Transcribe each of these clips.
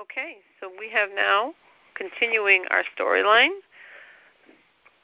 Okay, so we have now continuing our storyline.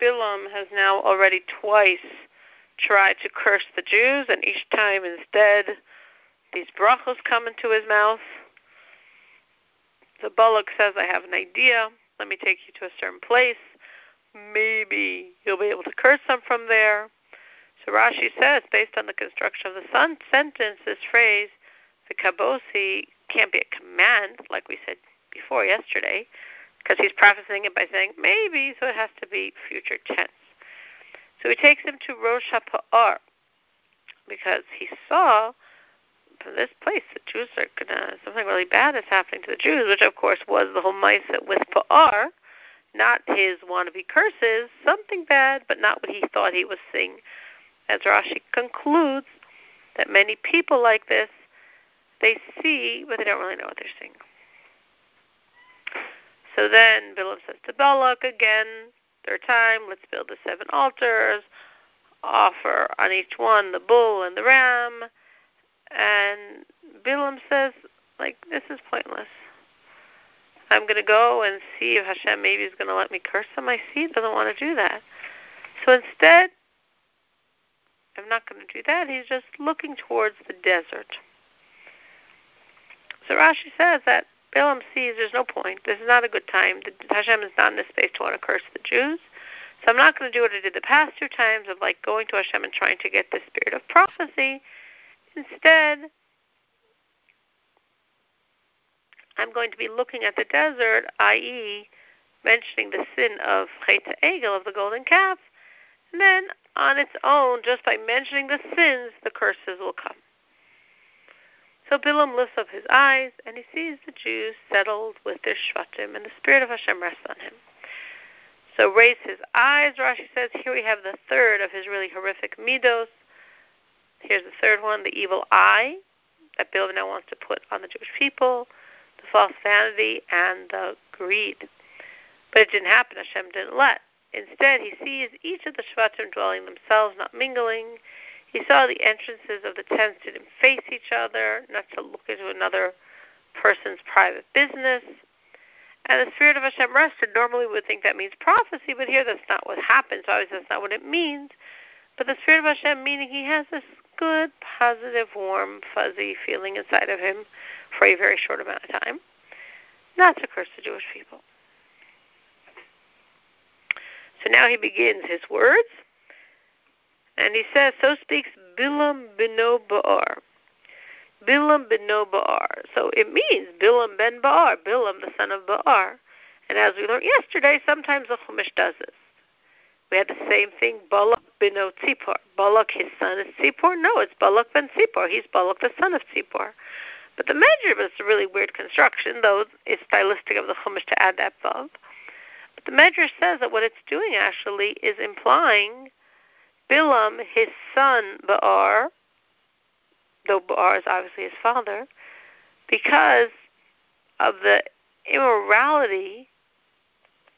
Bilam has now already twice tried to curse the Jews, and each time instead these brachos come into his mouth. The Balak says, I have an idea. Let me take you to a certain place. Maybe you'll be able to curse them from there. So Rashi says, based on the construction of the sentence, this phrase, the kabosi, can't be a command, like we said before yesterday, because he's prefacing it by saying maybe, so it has to be future tense. So he takes him to Rosh HaPa'ar, because he saw from this place the Jews are gonna something really bad is happening to the Jews, which of course was the whole Misa with Pa'ar, not his wannabe curses, something bad, but not what he thought he was seeing. As Rashi concludes that many people like this, they see, but they don't really know what they're seeing. So then Bilam says to Balak again, third time, let's build the seven altars, offer on each one the bull and the ram. And Bilam says, like, this is pointless. I'm going to go and see if Hashem maybe is going to let me curse him. I see he doesn't want to do that. So instead, I'm not going to do that. He's just looking towards the desert. So Rashi says that Balaam sees there's no point. This is not a good time. The, Hashem is not in a space to want to curse the Jews. So I'm not going to do what I did the past two times of like going to Hashem and trying to get the spirit of prophecy. Instead, I'm going to be looking at the desert, i.e., mentioning the sin of Chet Egel, of the golden calf, and then on its own, just by mentioning the sins, the curses will come. So Bilam lifts up his eyes, and he sees the Jews settled with their shvatim, and the Spirit of Hashem rests on him. So raise his eyes, Rashi says. Here we have the third of his really horrific midos. Here's the third one, the evil eye that Bilam now wants to put on the Jewish people, the false vanity, and the greed. But it didn't happen. Hashem didn't let. Instead, he sees each of the shvatim dwelling themselves, not mingling. He saw the entrances of the tents didn't face each other, not to look into another person's private business. And the Spirit of Hashem rested. Normally we would think that means prophecy, but here that's not what happens. so obviously that's not what it means. But the Spirit of Hashem meaning he has this good, positive, warm, fuzzy feeling inside of him for a very short amount of time. Not to curse the Jewish people. So now he begins his words. And he says, so speaks Bilam beno Ba'ar. Bilam beno Ba'ar. So it means Bilam ben Ba'ar, Bilam the son of Ba'ar. And as we learned yesterday, sometimes the Chumash does this. We had the same thing, Balak beno Tzipor. Balak, his son, is Tzipor? No, it's Balak ben Tzipor. He's Balak, the son of Tzipor. But the Medrash is a really weird construction, though it's stylistic of the Chumash to add that vav. But the Medrash says that what it's doing actually is implying Bilam, his son Baar, though Baar is obviously his father, because of the immorality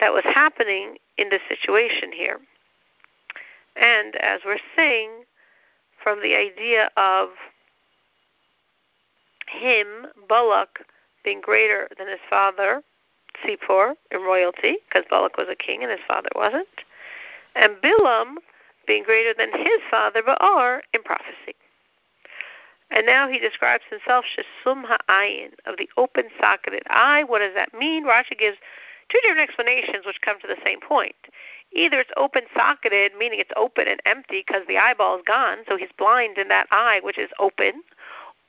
that was happening in the situation here. And as we're saying, from the idea of him, Balak, being greater than his father, Tzipor, in royalty, because Balak was a king and his father wasn't, and Bilam being greater than his father Baar in prophecy. And now he describes himself Shesum Ha'ayin, of the open socketed eye. What does that mean? Rashi gives two different explanations which come to the same point. Either it's open socketed, meaning it's open and empty because the eyeball is gone, so he's blind in that eye which is open,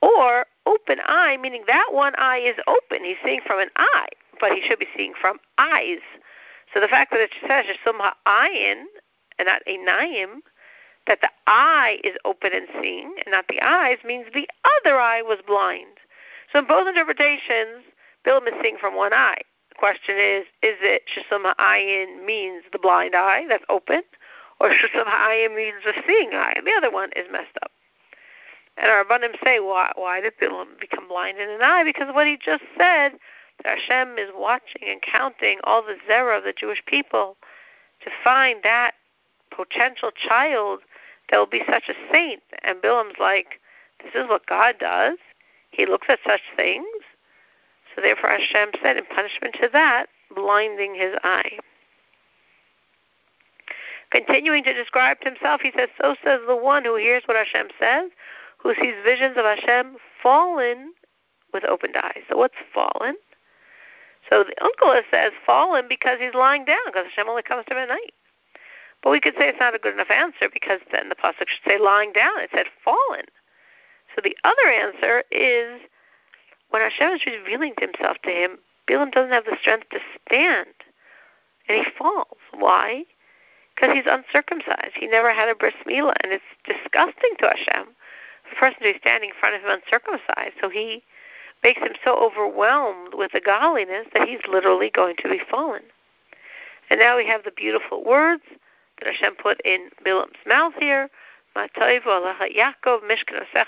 or open eye, meaning that one eye is open. He's seeing from an eye, but he should be seeing from eyes. So the fact that it says Shesum Ha'ayin, and not a naim, that the eye is open and seeing and not the eyes means the other eye was blind. So in both interpretations, Bilam is seeing from one eye. The question is, is it Shesum Ayin means the blind eye that's open, or Shesum Ayin means the seeing eye? And the other one is messed up. And our Rabbanim say, why, why did Bilam become blind in an eye? Because what he just said, that Hashem is watching and counting all the zera of the Jewish people to find that potential child that will be such a saint. And Bilam's like, this is what God does. He looks at such things. So therefore Hashem said, in punishment to that, blinding his eye. Continuing to describe himself, he says, So says the one who hears what Hashem says, who sees visions of Hashem fallen with opened eyes. So what's fallen? So the uncle says fallen because he's lying down, because Hashem only comes to him at night. But we could say it's not a good enough answer because then the pasuk should say lying down. It said fallen. So the other answer is when Hashem is revealing himself to him, Bilam doesn't have the strength to stand, and he falls. Why? Because he's uncircumcised. He never had a bris milah, and it's disgusting to Hashem a person be standing in front of him uncircumcised. So he makes him so overwhelmed with the godliness that he's literally going to be fallen. And now we have the beautiful words that Hashem put in Bilam's mouth here.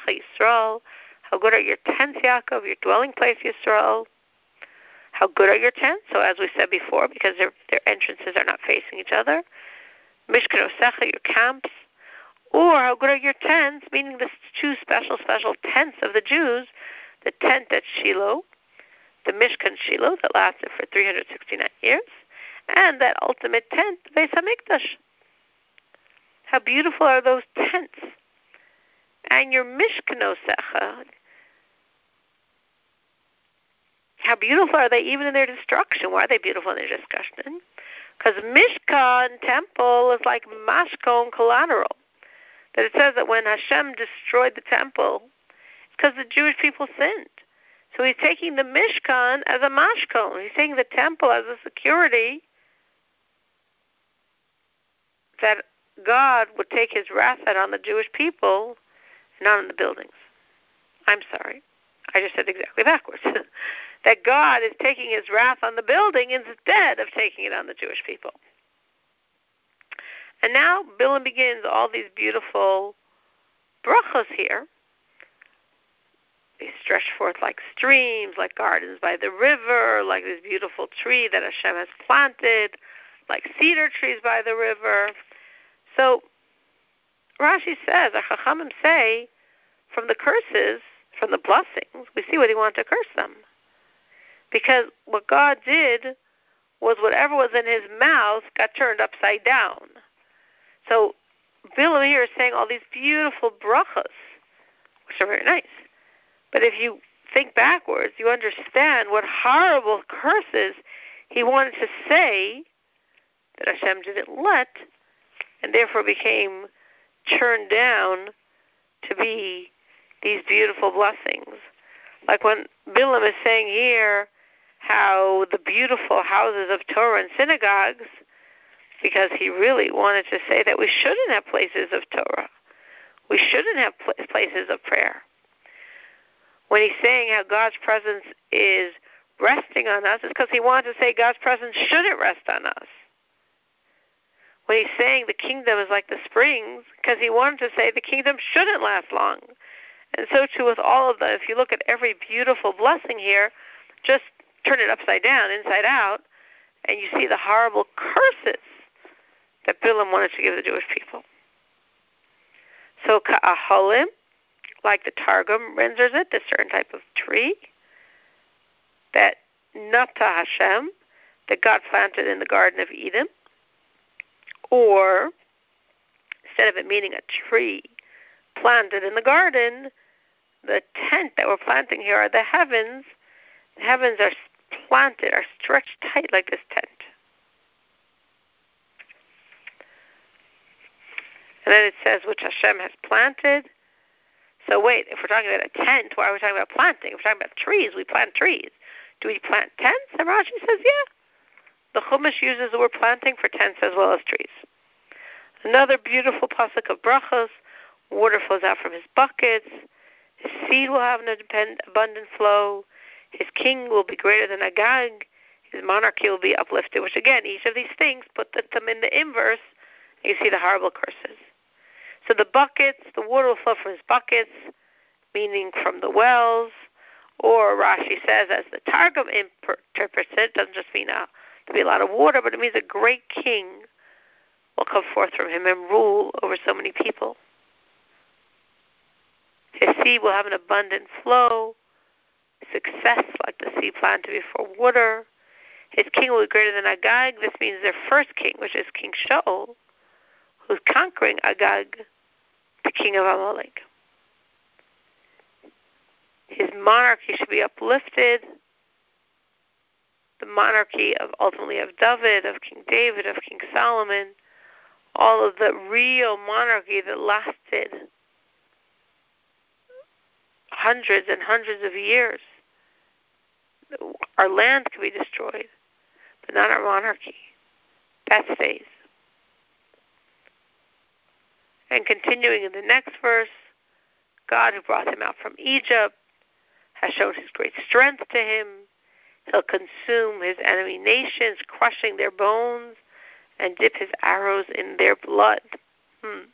Yisrael. How good are your tents, Yaakov, your dwelling place, Yisrael. How good are your tents? So as we said before, because their, their entrances are not facing each other. Mishkanosecha, your camps. Or how good are your tents, meaning the two special, special tents of the Jews, the tent at Shiloh, the Mishkan Shiloh that lasted for 369 years, and that ultimate tent, Beis Hamikdash. How beautiful are those tents. And your Mishkanosecha, how beautiful are they even in their destruction? Why are they beautiful in their destruction? Because Mishkan temple is like Mashkon collateral. That it says that when Hashem destroyed the temple, because the Jewish people sinned. So he's taking the Mishkan as a Mashkon. He's taking the temple as a security that God would take his wrath out on the Jewish people, not on the buildings. I'm sorry. I just said exactly backwards. that God is taking his wrath on the building instead of taking it on the Jewish people. And now Bilam begins all these beautiful brachos here. They stretch forth like streams, like gardens by the river, like this beautiful tree that Hashem has planted, like cedar trees by the river. Rashi says, our Chachamim say, from the curses, from the blessings, we see what he wanted to curse them. Because what God did was whatever was in his mouth got turned upside down. So Bilam here is saying all these beautiful brachas, which are very nice. But if you think backwards, you understand what horrible curses he wanted to say that Hashem didn't let and therefore became churned down to be these beautiful blessings. Like when Bilam is saying here how the beautiful houses of Torah and synagogues, because he really wanted to say that we shouldn't have places of Torah. We shouldn't have places of prayer. When he's saying how God's presence is resting on us, it's because he wanted to say God's presence shouldn't rest on us when he's saying the kingdom is like the springs, because he wanted to say the kingdom shouldn't last long. And so too with all of the, if you look at every beautiful blessing here, just turn it upside down, inside out, and you see the horrible curses that Bilam wanted to give the Jewish people. So ka'aholim, like the Targum renders it, this certain type of tree that Nata Hashem, that God planted in the Garden of Eden, or, instead of it meaning a tree planted in the garden, the tent that we're planting here are the heavens. The heavens are planted, are stretched tight like this tent. And then it says, which Hashem has planted. So wait, if we're talking about a tent, why are we talking about planting? If we're talking about trees, we plant trees. Do we plant tents? And Rashi says, yeah. The Chumash uses the word planting for tents as well as trees. Another beautiful pasuk of brachos. Water flows out from his buckets. His seed will have an abundant flow. His king will be greater than Agag. His monarchy will be uplifted. Which again, each of these things put them in the inverse. And you see the horrible curses. So the buckets, the water will flow from his buckets, meaning from the wells. Or Rashi says, as the Targum interprets it, doesn't just mean a to be a lot of water, but it means a great king will come forth from him and rule over so many people. His seed will have an abundant flow, success like the sea planted before water. His king will be greater than Agag. This means their first king, which is King Shaul, who's conquering Agag, the king of Amalek. His monarchy should be uplifted. The monarchy of ultimately of David, of King David, of King Solomon, all of the real monarchy that lasted hundreds and hundreds of years. Our land could be destroyed, but not our monarchy. That stays. And continuing in the next verse, God who brought him out from Egypt has shown his great strength to him. He'll consume his enemy nations, crushing their bones, and dip his arrows in their blood. Hmm.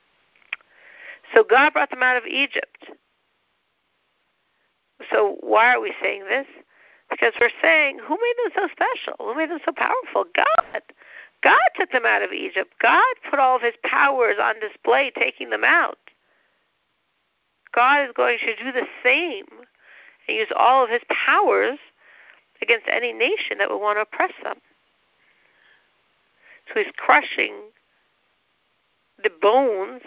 So God brought them out of Egypt. So why are we saying this? Because we're saying, who made them so special? Who made them so powerful? God. God took them out of Egypt. God put all of his powers on display, taking them out. God is going to do the same and use all of his powers against any nation that would want to oppress them. So he's crushing the bones,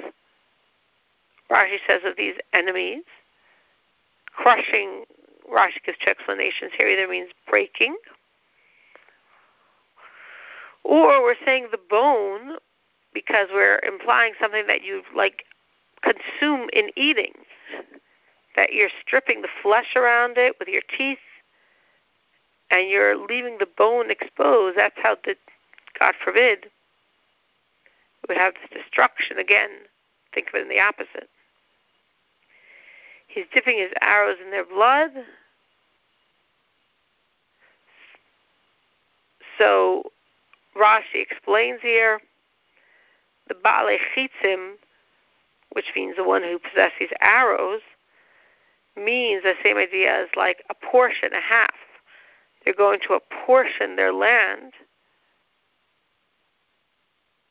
Rashi says, of these enemies. Crushing, Rashi gives two explanations here, either means breaking, or we're saying the bone because we're implying something that you like consume in eating that you're stripping the flesh around it with your teeth and you're leaving the bone exposed. That's how the God forbid we would have this destruction again. Think of it in the opposite. He's dipping his arrows in their blood. So Rashi explains here the Bale Chitzim, which means the one who possesses arrows, means the same idea as like a portion, a half. They're going to apportion their land,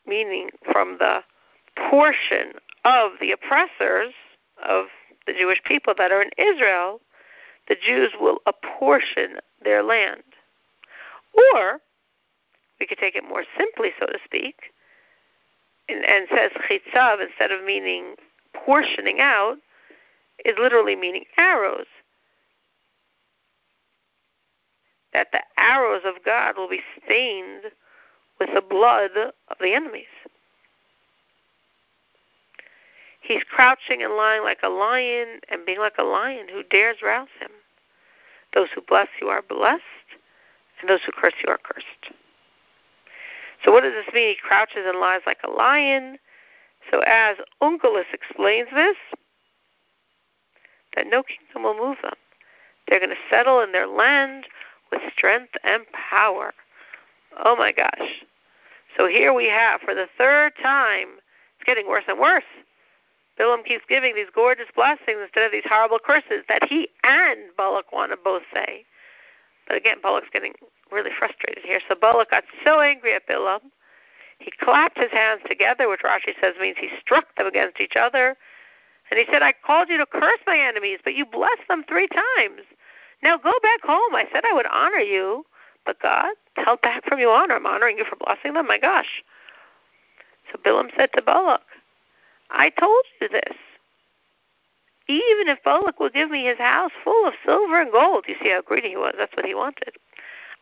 meaning from the portion of the oppressors of the Jewish people that are in Israel, the Jews will apportion their land. Or, we could take it more simply, so to speak, and, and says chitzav instead of meaning portioning out, is literally meaning arrows. That the arrows of God will be stained with the blood of the enemies. He's crouching and lying like a lion and being like a lion who dares rouse him. Those who bless you are blessed, and those who curse you are cursed. So what does this mean? He crouches and lies like a lion. So as Onkelos explains this, that no kingdom will move them. They're going to settle in their land with strength and power. Oh my gosh. So here we have, for the third time, it's getting worse and worse. Bilam keeps giving these gorgeous blessings instead of these horrible curses that he and Balak want to both say. But again, Balak's getting really frustrated here. So Balak got so angry at Bilam, he clapped his hands together, which Rashi says means he struck them against each other, and he said, I called you to curse my enemies, but you blessed them three times. Now go back home. I said I would honor you, but God held back from you honor. I'm honoring you for blessing them. My gosh. So Bilam said to Balak, I told you this. Even if Balak will give me his house full of silver and gold, you see how greedy he was. That's what he wanted.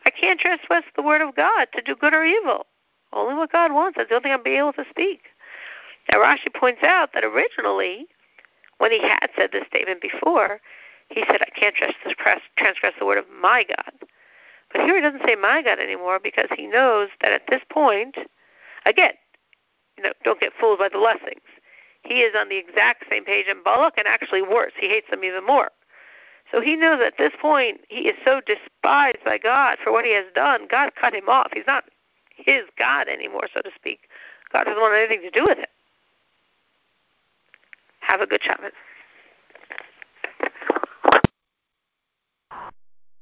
I can't transgress the word of God to do good or evil. Only what God wants. That's the only thing I'll be able to speak. Now Rashi points out that originally when he had said this statement before, he said, I can't transgress the word of my God. But here he doesn't say my God anymore because he knows that at this point, again, you know, don't get fooled by the blessings. He is on the exact same page in Balak and actually worse. He hates them even more. So he knows at this point he is so despised by God for what he has done. God cut him off. He's not his God anymore, so to speak. God doesn't want anything to do with him. Have a good Shabbos.